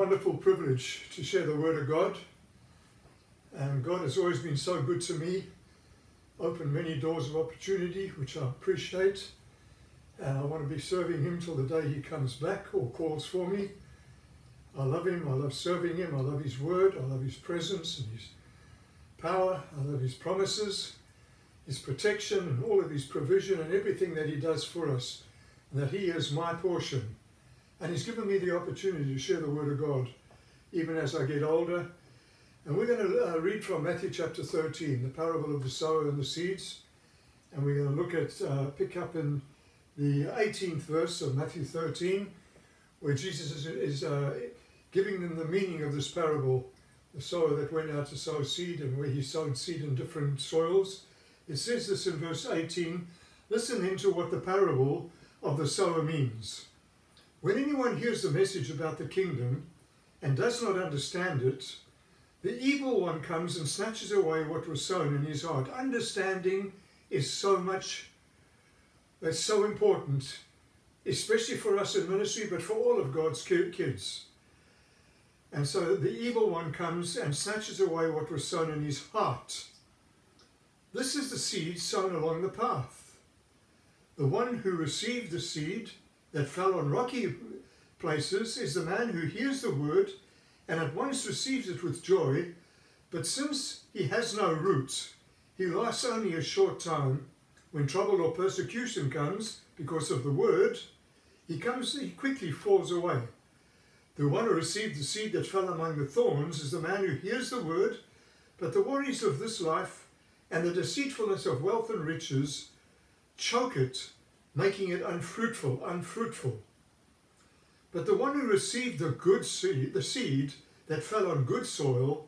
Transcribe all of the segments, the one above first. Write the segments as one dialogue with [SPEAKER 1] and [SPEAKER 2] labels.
[SPEAKER 1] wonderful privilege to share the Word of God. And God has always been so good to me, opened many doors of opportunity, which I appreciate. And I want to be serving Him till the day He comes back or calls for me. I love Him, I love serving Him, I love His Word, I love His presence and His power, I love His promises, His protection, and all of His provision and everything that He does for us. And that He is my portion. And He's given me the opportunity to share the Word of God, even as I get older. And we're going to uh, read from Matthew chapter 13, the parable of the sower and the seeds. And we're going to look at, uh, pick up in the 18th verse of Matthew 13, where Jesus is, is uh, giving them the meaning of this parable, the sower that went out to sow seed and where he sowed seed in different soils. It says this in verse 18 Listen then to what the parable of the sower means. When anyone hears the message about the kingdom and does not understand it, the evil one comes and snatches away what was sown in his heart. Understanding is so much, that's so important, especially for us in ministry, but for all of God's kids. And so the evil one comes and snatches away what was sown in his heart. This is the seed sown along the path. The one who received the seed that fell on rocky places is the man who hears the word and at once receives it with joy, but since he has no roots, he lasts only a short time. When trouble or persecution comes because of the word, he comes he quickly falls away. The one who received the seed that fell among the thorns is the man who hears the word, but the worries of this life and the deceitfulness of wealth and riches choke it making it unfruitful, unfruitful. But the one who received the good seed, the seed that fell on good soil,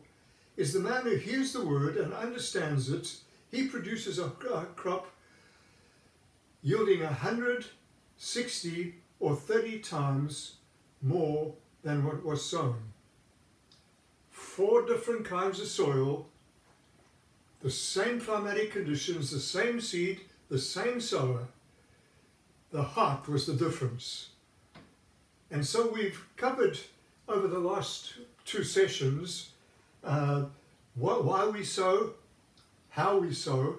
[SPEAKER 1] is the man who hears the word and understands it. He produces a, a crop yielding a hundred, sixty, or thirty times more than what was sown. Four different kinds of soil, the same climatic conditions, the same seed, the same sower, the heart was the difference. And so we've covered over the last two sessions uh, why we sow, how we sow,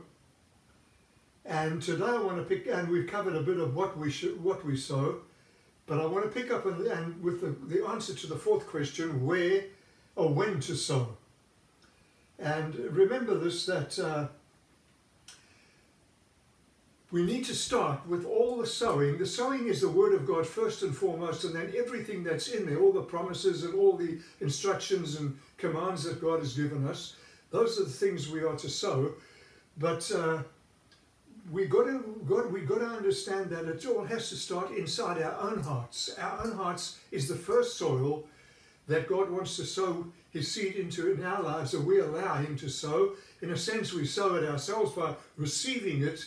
[SPEAKER 1] and today I want to pick, and we've covered a bit of what we should, what we sow, but I want to pick up and, and with the, the answer to the fourth question, where or when to sow. And remember this that uh, we need to start with all the sowing. The sowing is the word of God first and foremost, and then everything that's in there, all the promises and all the instructions and commands that God has given us. Those are the things we are to sow. But uh, we got to God, we got to understand that it all has to start inside our own hearts. Our own hearts is the first soil that God wants to sow His seed into in our lives, and we allow Him to sow. In a sense, we sow it ourselves by receiving it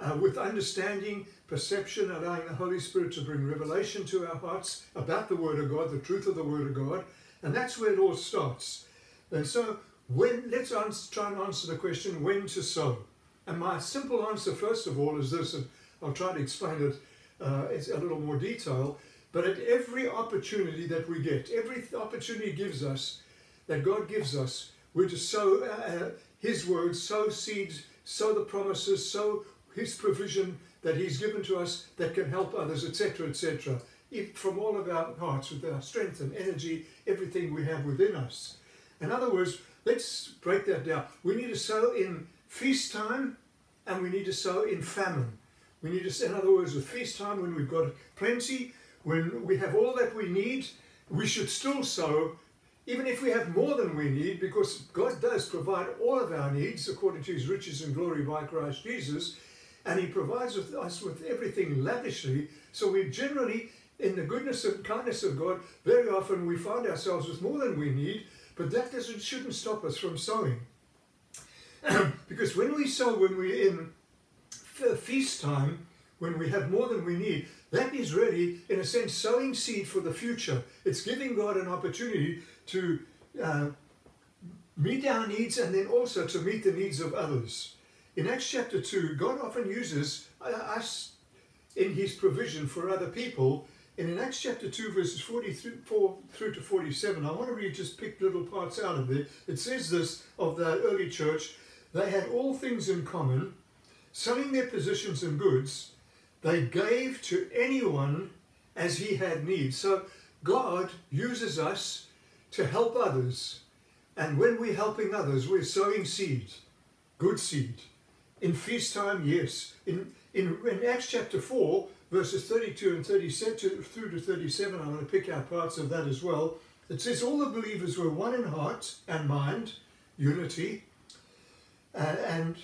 [SPEAKER 1] uh, with understanding, perception, allowing the Holy Spirit to bring revelation to our hearts about the Word of God, the truth of the Word of God, and that's where it all starts. And so, when let's answer, try and answer the question when to sow. And my simple answer, first of all, is this, and I'll try to explain it uh, in a little more detail. But at every opportunity that we get, every opportunity gives us, that God gives us, we're to sow uh, uh His word, sow seeds, sow the promises, sow his provision that He's given to us that can help others, etc., etc. From all of our hearts, with our strength and energy, everything we have within us. In other words, let's break that down. We need to sow in feast time and we need to sow in famine. We need to, in other words, with feast time when we've got plenty, when we have all that we need, we should still sow even if we have more than we need, because God does provide all of our needs according to his riches and glory by Christ Jesus, and He provides with us with everything lavishly. So we generally, in the goodness and kindness of God, very often we find ourselves with more than we need, but that doesn't shouldn't stop us from sowing. because when we sow, when we're in feast time, when we have more than we need, that is really, in a sense, sowing seed for the future. It's giving God an opportunity to uh, meet our needs and then also to meet the needs of others. In Acts chapter 2, God often uses us in his provision for other people And in Acts chapter 2, verses 44 through to 47, I want to read just pick little parts out of there. It says this of the early church they had all things in common, selling their possessions and goods, they gave to anyone as he had need. So God uses us to help others. And when we're helping others, we're sowing seed, good seed. In feast time, yes. In, in, in Acts chapter 4, verses 32 and 37 through to 37, I'm going to pick out parts of that as well. It says, All the believers were one in heart and mind, unity, uh, and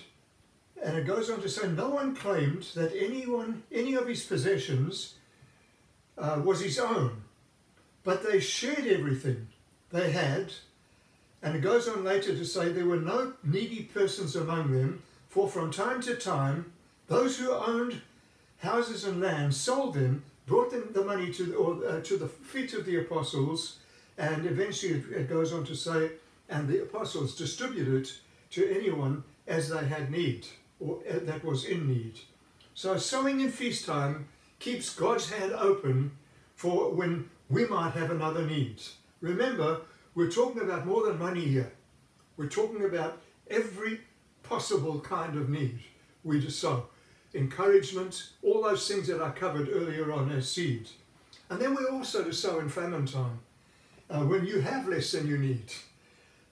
[SPEAKER 1] and it goes on to say, no one claimed that anyone, any of his possessions uh, was his own, but they shared everything they had. And it goes on later to say there were no needy persons among them, for from time to time, those who owned houses and land sold them, brought them the money to, or, uh, to the feet of the apostles, and eventually it, it goes on to say, and the apostles distributed to anyone as they had need, or uh, that was in need. So sowing in feast time keeps God's hand open for when we might have another need. Remember, we're talking about more than money here. We're talking about every possible kind of need we just sow. Encouragement, all those things that I covered earlier on as seeds. And then we're also to sow in famine time, uh, when you have less than you need.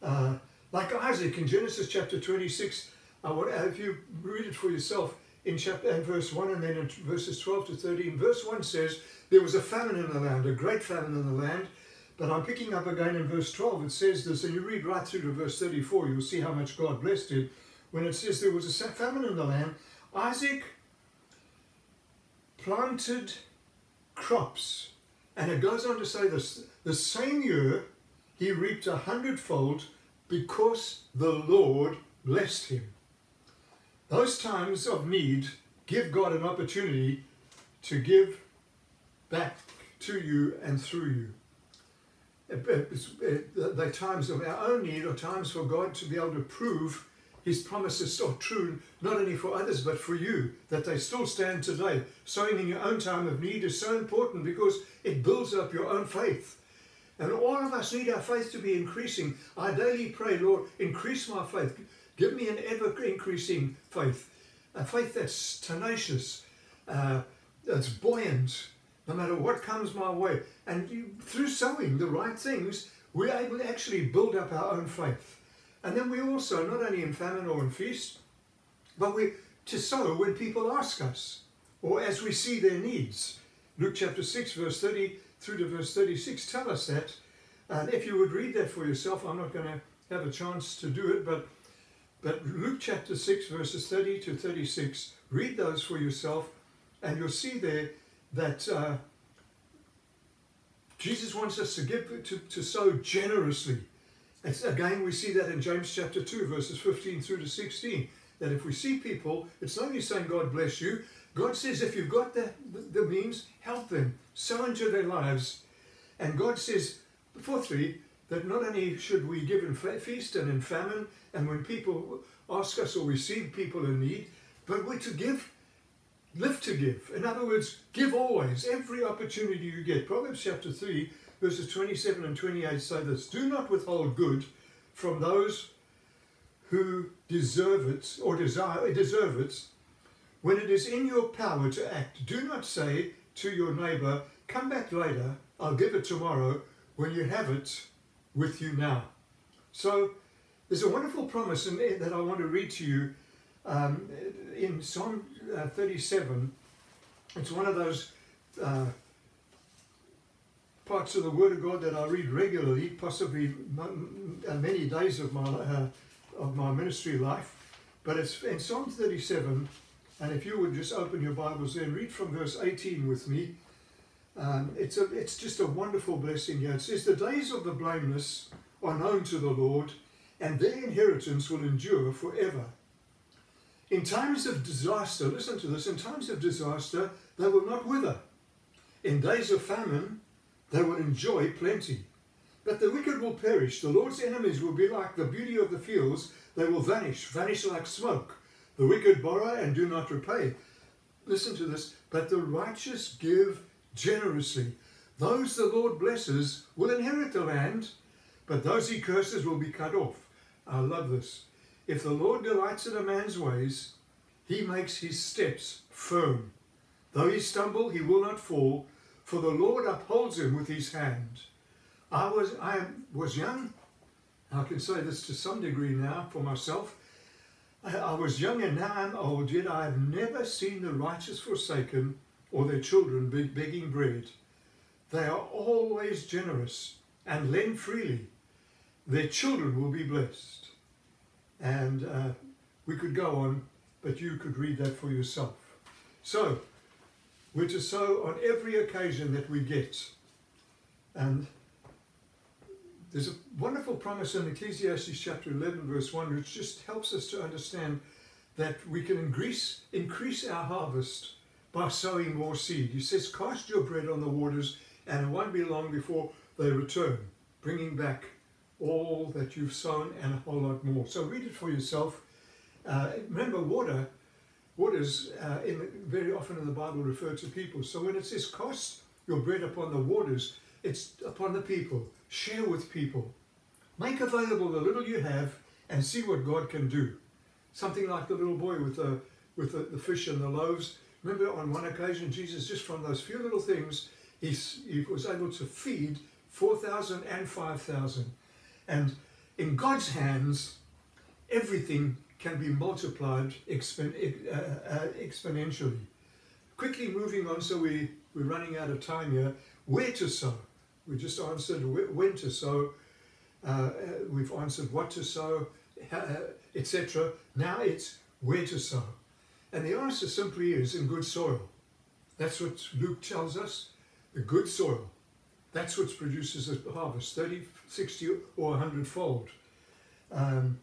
[SPEAKER 1] Uh, like Isaac in Genesis chapter 26, uh, if you read it for yourself in chapter and verse 1 and then in verses 12 to 13, verse 1 says, There was a famine in the land, a great famine in the land. But I'm picking up again in verse 12, it says this, and you read right through to verse 34, you'll see how much God blessed him. When it says there was a famine in the land, Isaac planted crops. And it goes on to say this the same year he reaped a hundredfold because the Lord blessed him. Those times of need give God an opportunity to give back to you and through you. The times of our own need are times for God to be able to prove his promises are true, not only for others, but for you, that they still stand today. Sowing in your own time of need is so important because it builds up your own faith. And all of us need our faith to be increasing. I daily pray, Lord, increase my faith. Give me an ever increasing faith. A faith that's tenacious, uh, that's buoyant, no matter what comes my way. And you, through sowing the right things, we're able to actually build up our own faith. And then we also, not only in famine or in feast, but we to sow when people ask us or as we see their needs. Luke chapter 6, verse 30 through to verse 36 tell us that. And if you would read that for yourself, I'm not going to have a chance to do it, but, but Luke chapter 6, verses 30 to 36, read those for yourself, and you'll see there that uh, Jesus wants us to give, to, to sow generously. It's, again, we see that in James chapter 2, verses 15 through to 16. That if we see people, it's not only saying God bless you, God says if you've got the, the means, help them, sow into their lives. And God says, fourthly, that not only should we give in feast and in famine, and when people ask us or we see people in need, but we're to give, live to give. In other words, give always, every opportunity you get. Proverbs chapter 3, verses 27 and 28 say this Do not withhold good from those who deserve it or desire deserve it when it is in your power to act, do not say to your neighbor, Come back later, I'll give it tomorrow, when you have it with you now. So there's a wonderful promise in that I want to read to you um, in Psalm uh, 37. It's one of those uh, parts of the Word of God that I read regularly, possibly many days of my, uh, of my ministry life. But it's in Psalm 37, and if you would just open your Bibles there and read from verse 18 with me, um, it's, a, it's just a wonderful blessing here. It says, The days of the blameless are known to the Lord, and their inheritance will endure forever. In times of disaster, listen to this, in times of disaster, they will not wither. In days of famine, they will enjoy plenty. But the wicked will perish. The Lord's enemies will be like the beauty of the fields. They will vanish, vanish like smoke. The wicked borrow and do not repay. Listen to this. But the righteous give generously. Those the Lord blesses will inherit the land, but those he curses will be cut off. I love this. If the Lord delights in a man's ways, he makes his steps firm. Though he stumble, he will not fall, for the Lord upholds him with his hand. I was, I was young. I can say this to some degree now for myself. I, I was young and now I'm old, yet I have never seen the righteous forsaken or their children begging bread. They are always generous and lend freely. Their children will be blessed. And uh, we could go on, but you could read that for yourself. So, we're to sow on every occasion that we get. And there's a wonderful promise in Ecclesiastes chapter 11, verse 1, which just helps us to understand that we can increase, increase our harvest by sowing more seed. He says, Cast your bread on the waters, and it won't be long before they return, bringing back all that you've sown and a whole lot more. So read it for yourself. Uh, remember, water, waters uh, in, very often in the Bible refer to people. So when it says cast your bread upon the waters, it's upon the people. Share with people. Make available the little you have and see what God can do. Something like the little boy with the with the, the fish and the loaves. Remember on one occasion, Jesus, just from those few little things, he, he was able to feed 4,000 and 5,000. And in God's hands, everything can be multiplied uh, uh, exponentially. Quickly moving on, so we, we're running out of time here. Where to sow? We just answered when to sow. Uh, uh, we've answered what to sow, uh, etc. Now it's where to sow. And the answer simply is in good soil. That's what Luke tells us, the good soil. That's what produces a harvest, 30, 60 or 100 fold. Um,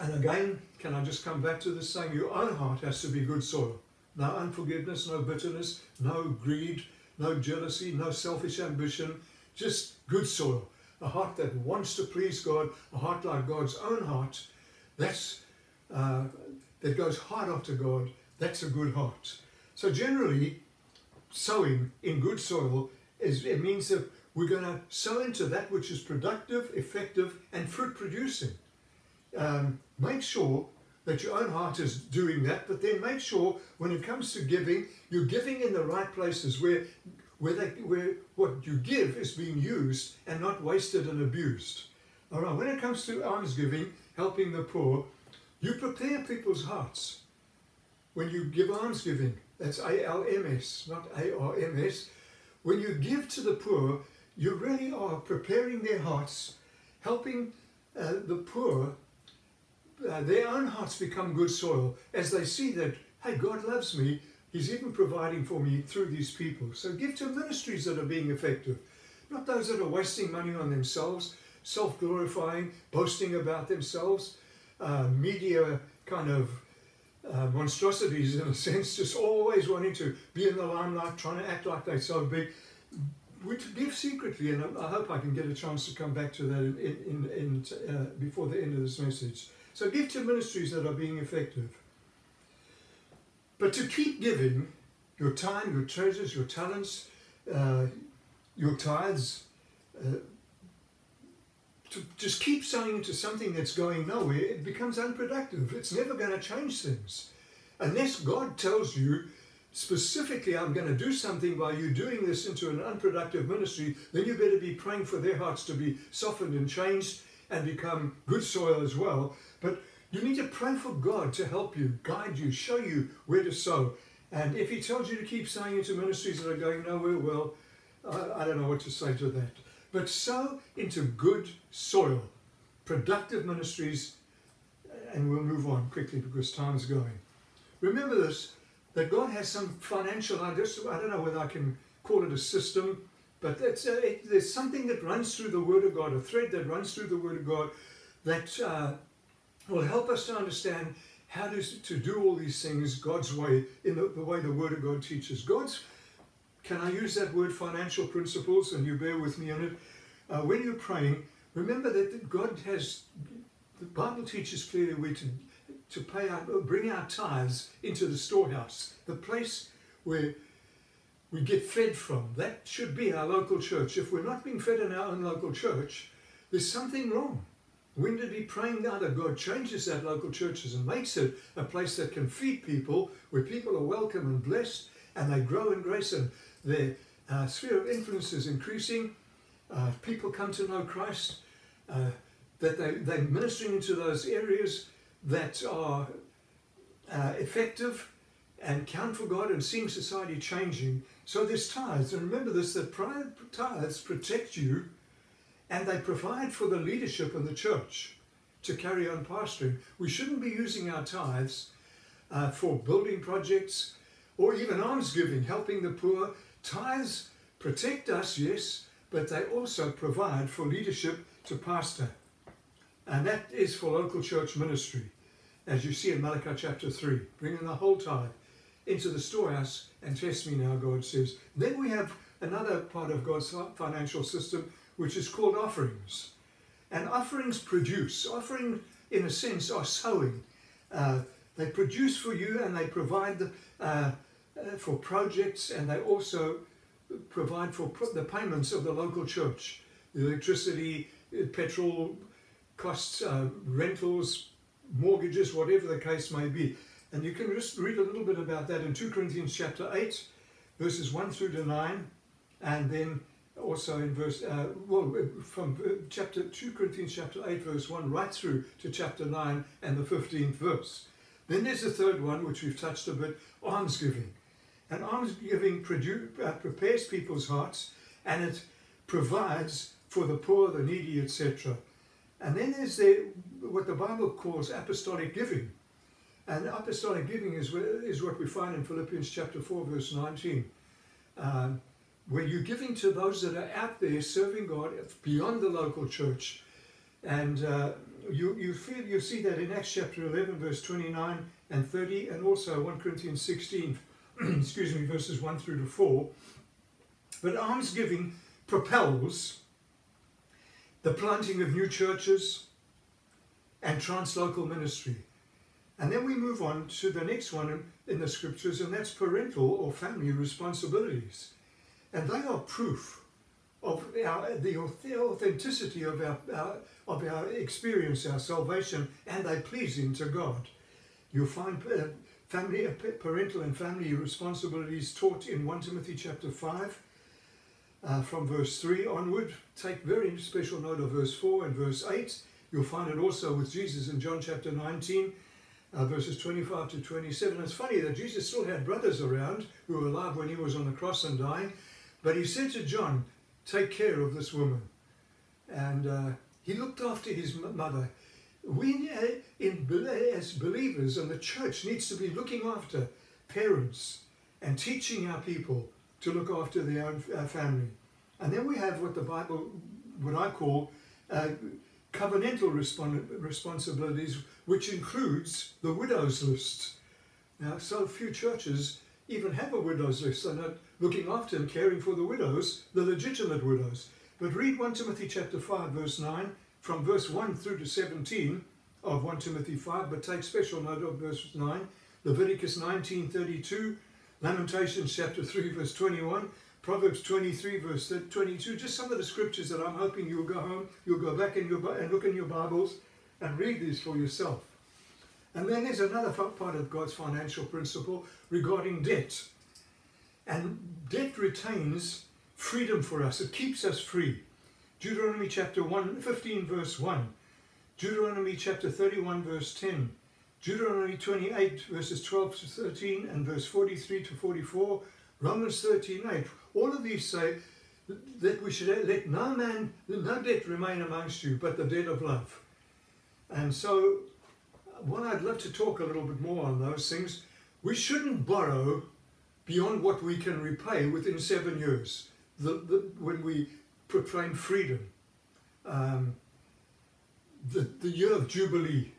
[SPEAKER 1] and again, can I just come back to this saying, your own heart has to be good soil. No unforgiveness, no bitterness, no greed, no jealousy, no selfish ambition, just good soil. A heart that wants to please God, a heart like God's own heart, that's, uh, that goes hard after God, that's a good heart. So generally, sowing in good soil is, it means that we're going to sow into that which is productive, effective, and fruit producing. Um, make sure that your own heart is doing that, but then make sure when it comes to giving, you're giving in the right places where, where, they, where what you give is being used and not wasted and abused. All right, when it comes to almsgiving, helping the poor, you prepare people's hearts. When you give almsgiving, that's A-L-M-S, not A-R-M-S, when you give to the poor, you really are preparing their hearts, helping uh, the poor, their own hearts become good soil as they see that, hey, God loves me. He's even providing for me through these people. So give to ministries that are being effective, not those that are wasting money on themselves, self-glorifying, boasting about themselves, uh, media kind of uh, monstrosities in a sense, just always wanting to be in the limelight, trying to act like they're so big. We give secretly, and I hope I can get a chance to come back to that in, in, in uh, before the end of this message. So give to ministries that are being effective. But to keep giving your time, your treasures, your talents, uh, your tithes, uh, to just keep sowing into something that's going nowhere, it becomes unproductive. It's never going to change things. Unless God tells you specifically, I'm going to do something by you doing this into an unproductive ministry, then you better be praying for their hearts to be softened and changed and become good soil as well. But you need to pray for God to help you, guide you, show you where to sow. And if He tells you to keep sowing into ministries that are going nowhere, well, I, I don't know what to say to that but sow into good soil, productive ministries, and we'll move on quickly because time's going. Remember this, that God has some financial, I, just, I don't know whether I can call it a system, but a, it, there's something that runs through the Word of God, a thread that runs through the Word of God that uh, will help us to understand how to, to do all these things God's way, in the, the way the Word of God teaches. God's can I use that word financial principles and you bear with me on it? Uh, when you're praying, remember that God has, the Bible teaches clearly we're to, to pay our, bring our tithes into the storehouse, the place where we get fed from. That should be our local church. If we're not being fed in our own local church, there's something wrong. We need to be praying now that God changes that local churches and makes it a place that can feed people, where people are welcome and blessed, and they grow in grace, and their uh, sphere of influence is increasing. Uh, people come to know Christ, uh, that they, they're ministering into those areas that are uh, effective and count for God and seeing society changing. So there's tithes, and remember this that tithes protect you and they provide for the leadership in the church to carry on pastoring. We shouldn't be using our tithes uh, for building projects or even almsgiving, helping the poor. Tithes protect us, yes, but they also provide for leadership to pastor. And that is for local church ministry, as you see in Malachi chapter 3, bringing the whole tithe into the storehouse and test me now, God says. Then we have another part of God's financial system, which is called offerings. And offerings produce. Offering, in a sense, are sowing. Uh, they produce for you and they provide the, uh, uh, for projects and they also provide for the payments of the local church. The electricity, petrol costs, uh, rentals, mortgages, whatever the case may be. And you can just read a little bit about that in 2 Corinthians chapter 8, verses 1 through to 9, and then also in verse, uh, well, from chapter 2 Corinthians chapter 8, verse 1, right through to chapter 9 and the 15th verse. Then there's the third one, which we've touched a bit, almsgiving. And almsgiving uh, prepares people's hearts and it provides for the poor, the needy, etc. And then there's the, what the Bible calls apostolic giving. And apostolic giving is, is what we find in Philippians chapter 4, verse 19, um, where you're giving to those that are out there serving God beyond the local church. And uh, you, you, feel, you see that in Acts chapter 11, verse 29 and 30, and also 1 Corinthians 16, excuse me, verses 1 through to 4. But almsgiving propels the planting of new churches and translocal ministry. And then we move on to the next one in the scriptures, and that's parental or family responsibilities. And they are proof of our, the authenticity of our, our, of our experience, our salvation, and they're pleasing to God. You'll find uh, family, uh, parental and family responsibilities taught in 1 Timothy chapter 5, uh, from verse 3 onward. Take very special note of verse 4 and verse 8. You'll find it also with Jesus in John chapter 19 uh, verses 25 to 27. It's funny that Jesus still had brothers around who were alive when he was on the cross and dying, but he said to John, Take care of this woman. And uh, he looked after his mother. We, in, as believers, and the church needs to be looking after parents and teaching our people to look after their own uh, family. And then we have what the Bible, what I call uh, covenantal respons responsibilities, which includes the widows list. Now, so few churches even have a widows list. They're not looking after and caring for the widows, the legitimate widows. But read 1 Timothy chapter 5, verse 9, from verse 1 through to 17 of 1 Timothy 5, but take special note of verse 9, Leviticus 19, 32, Lamentations chapter 3, verse 21, Proverbs 23, verse 22, just some of the scriptures that I'm hoping you'll go home, you'll go back in your, and look in your Bibles and read these for yourself. And then there's another part of God's financial principle regarding debt. And debt retains freedom for us. It keeps us free. Deuteronomy chapter 1, 15 verse 1. Deuteronomy chapter 31 verse 10. Deuteronomy 28 verses 12 to 13 and verse 43 to 44. Romans 13, 8. All of these say that we should let no man, no debt remain amongst you, but the debt of love. And so, what I'd love to talk a little bit more on those things, we shouldn't borrow beyond what we can repay within seven years, the, the, when we proclaim freedom. Um, the, the year of Jubilee,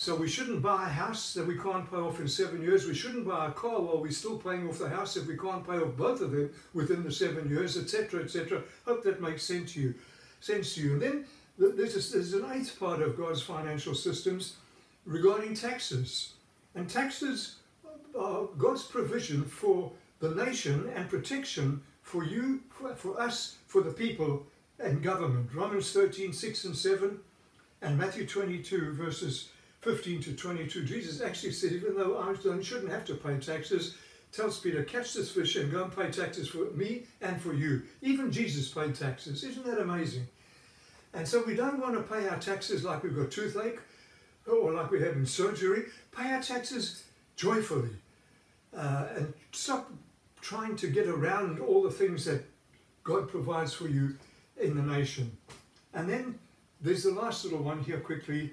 [SPEAKER 1] so we shouldn't buy a house that we can't pay off in seven years. We shouldn't buy a car while we're still paying off the house if we can't pay off both of them within the seven years, etc., etc. Hope that makes sense to you. Sense to you. And then there's, a, there's an eighth part of God's financial systems regarding taxes. And taxes are God's provision for the nation and protection for you, for, for us, for the people and government. Romans 13, 6 and 7, and Matthew 22, verses 15 to 22. Jesus actually said, even though I shouldn't have to pay taxes, tells Peter, catch this fish and go and pay taxes for me and for you. Even Jesus paid taxes. Isn't that amazing? And so we don't want to pay our taxes like we've got toothache or like we're having surgery. Pay our taxes joyfully uh, and stop trying to get around all the things that God provides for you in the nation. And then there's the last little one here quickly,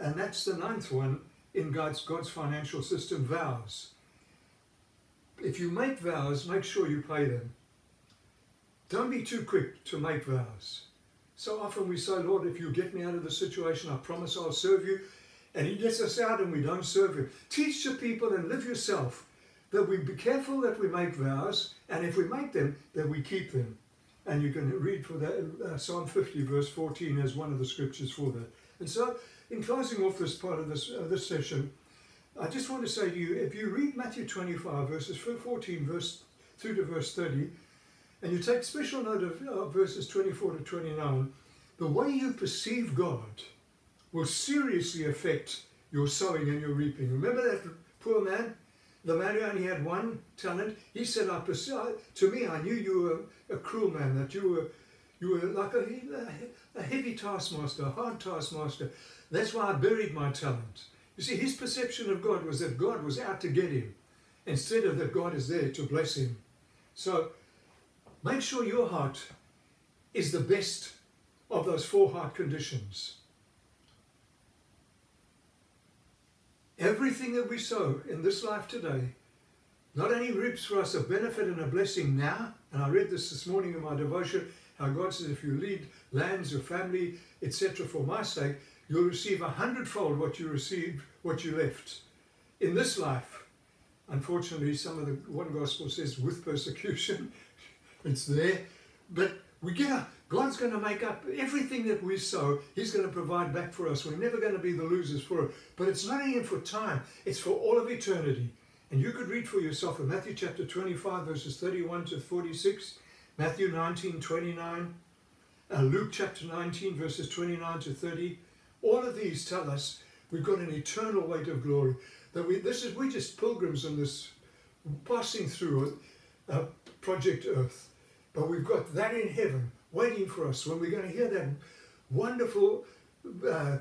[SPEAKER 1] and that's the ninth one in God's, God's financial system, vows. If you make vows, make sure you pay them. Don't be too quick to make vows. So often we say, Lord, if you get me out of the situation, I promise I'll serve you. And he gets us out and we don't serve him. Teach the people and live yourself that we be careful that we make vows, and if we make them, that we keep them. And you can read for that uh, Psalm 50, verse 14, as one of the scriptures for that. And so, in closing off this part of this uh, this session, I just want to say to you, if you read Matthew 25, verses 14, verse through to verse 30, and you take special note of uh, verses 24 to 29, the way you perceive God will seriously affect your sowing and your reaping. Remember that poor man? The man who only had one talent, he said, I to me, I knew you were a cruel man, that you were, you were like a, a heavy taskmaster, a hard taskmaster. That's why I buried my talent. You see, his perception of God was that God was out to get him, instead of that God is there to bless him. So make sure your heart is the best of those four heart conditions. Everything that we sow in this life today not only reaps for us a benefit and a blessing now, and I read this this morning in my devotion, how God says if you lead lands, your family, etc. for my sake, you'll receive a hundredfold what you received, what you left. In this life, unfortunately, some of the one gospel says with persecution, it's there, but we get a, God's going to make up everything that we sow. He's going to provide back for us. We're never going to be the losers for it. But it's not even for time. It's for all of eternity. And you could read for yourself in Matthew chapter 25, verses 31 to 46, Matthew 19, 29, uh, Luke chapter 19, verses 29 to 30. All of these tell us we've got an eternal weight of glory. That we, this is, we're just pilgrims on this, passing through uh, Project Earth. But we've got that in heaven waiting for us when we're going to hear that wonderful uh,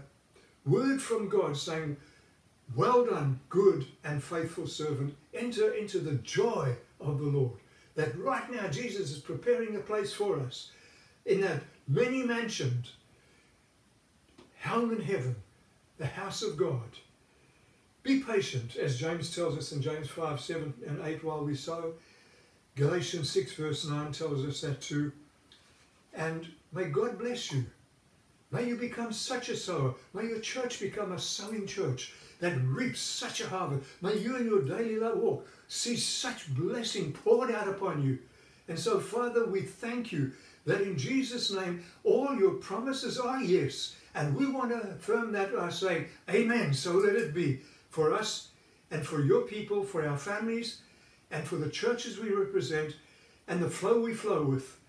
[SPEAKER 1] word from God saying, Well done, good and faithful servant. Enter into the joy of the Lord. That right now Jesus is preparing a place for us in that many mansioned home in heaven, the house of God. Be patient, as James tells us in James 5, 7 and 8 while we sow. Galatians 6 verse 9 tells us that too. And may God bless you. May you become such a sower. May your church become a sowing church that reaps such a harvest. May you in your daily walk see such blessing poured out upon you. And so, Father, we thank you that in Jesus' name all your promises are yes. And we want to affirm that by saying, Amen. So let it be for us and for your people, for our families, and for the churches we represent, and the flow we flow with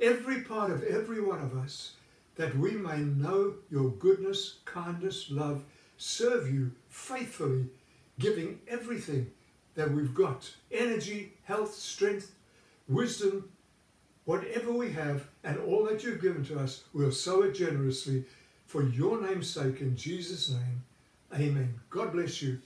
[SPEAKER 1] every part of every one of us, that we may know your goodness, kindness, love, serve you faithfully, giving everything that we've got energy, health, strength, wisdom, whatever we have, and all that you've given to us, we'll sow it generously for your name's sake in Jesus' name. Amen. God bless you.